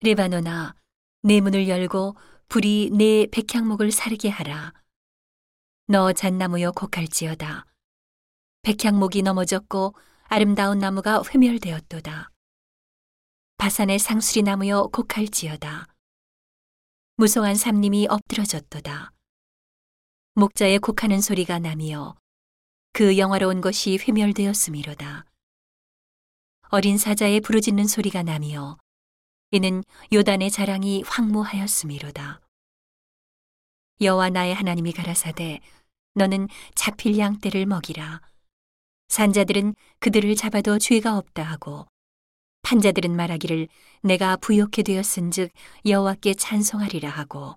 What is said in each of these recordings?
레바논아, 내 문을 열고 불이 내 백향목을 사르게 하라. 너 잣나무여 곡할지어다. 백향목이 넘어졌고 아름다운 나무가 회멸되었도다. 바산의 상수리 나무여 곡할지어다. 무성한 삼림이 엎드러졌도다. 목자의 곡하는 소리가 나며 그 영화로운 것이 회멸되었음이로다. 어린 사자의 부르짖는 소리가 나며 이는 요단의 자랑이 황무하였음이로다. 여호와 나의 하나님이 가라사대 너는 잡힐 양떼를 먹이라. 산자들은 그들을 잡아도 죄가 없다 하고 판자들은 말하기를 내가 부욕해 되었은즉 여호와께 찬송하리라 하고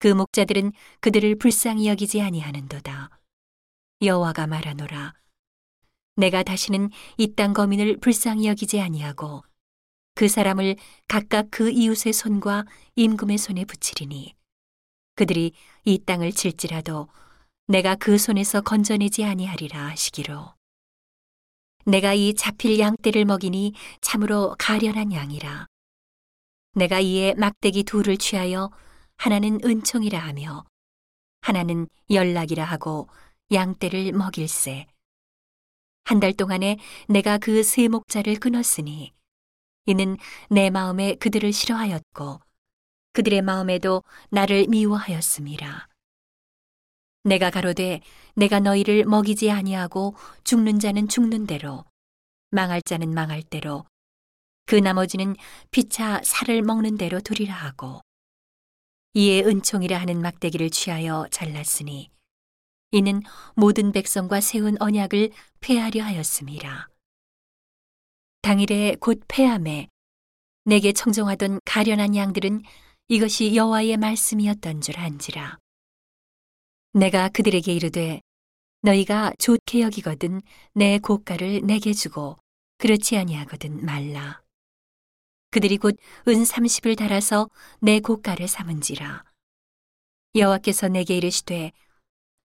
그 목자들은 그들을 불쌍히 여기지 아니하는도다. 여호와가 말하노라. 내가 다시는 이 땅 거민을 불쌍히 여기지 아니하고 그 사람을 각각 그 이웃의 손과 임금의 손에 붙이리니 그들이 이 땅을 칠지라도 내가 그 손에서 건져내지 아니하리라 하시기로. 내가 이 잡힐 양떼를 먹이니 참으로 가련한 양이라. 내가 이에 막대기 둘을 취하여 하나는 은총이라 하며 하나는 연락이라 하고 양떼를 먹일세. 한 달 동안에 내가 그 세 목자를 끊었으니 이는 내 마음에 그들을 싫어하였고 그들의 마음에도 나를 미워하였음이라. 내가 가로되 내가 너희를 먹이지 아니하고 죽는 자는 죽는 대로 망할 자는 망할 대로 그 나머지는 피차 살을 먹는 대로 두리라 하고 이에 은총이라 하는 막대기를 취하여 잘랐으니 이는 모든 백성과 세운 언약을 폐하려 하였음이라. 당일에 곧 폐함에 내게 청정하던 가련한 양들은 이것이 여호와의 말씀이었던 줄 안지라. 내가 그들에게 이르되 너희가 좋게 여기거든 내 고가를 내게 주고 그렇지 아니하거든 말라. 그들이 곧 은 삼십을 달아서 내 고가를 삼은지라. 여호와께서 내게 이르시되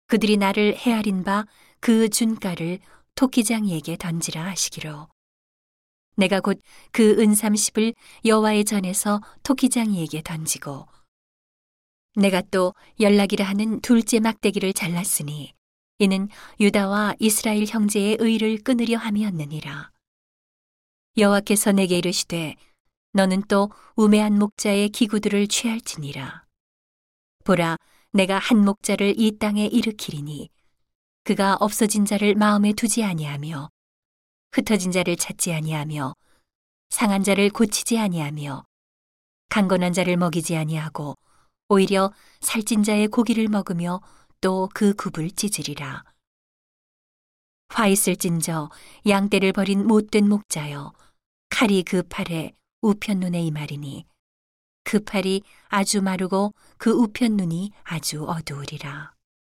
그들이 나를 헤아린 바 그 준가를 토끼장이에게 던지라 하시기로. 내가 곧 그 은삼십을 여호와의 전에서 토끼장이에게 던지고 내가 또 연락이라 하는 둘째 막대기를 잘랐으니 이는 유다와 이스라엘 형제의 의를 끊으려 함이었느니라. 여호와께서 내게 이르시되 너는 또 우매한 목자의 기구들을 취할지니라. 보라 내가 한 목자를 이 땅에 일으키리니 그가 없어진 자를 마음에 두지 아니하며 흩어진 자를 찾지 아니하며 상한 자를 고치지 아니하며 강건한 자를 먹이지 아니하고 오히려 살찐 자의 고기를 먹으며 또 그 굽을 찢으리라. 화 있을진저 양떼를 버린 못된 목자여 칼이 그 팔에 우편 눈에 이 말이니 그 팔이 아주 마르고 그 우편 눈이 아주 어두우리라.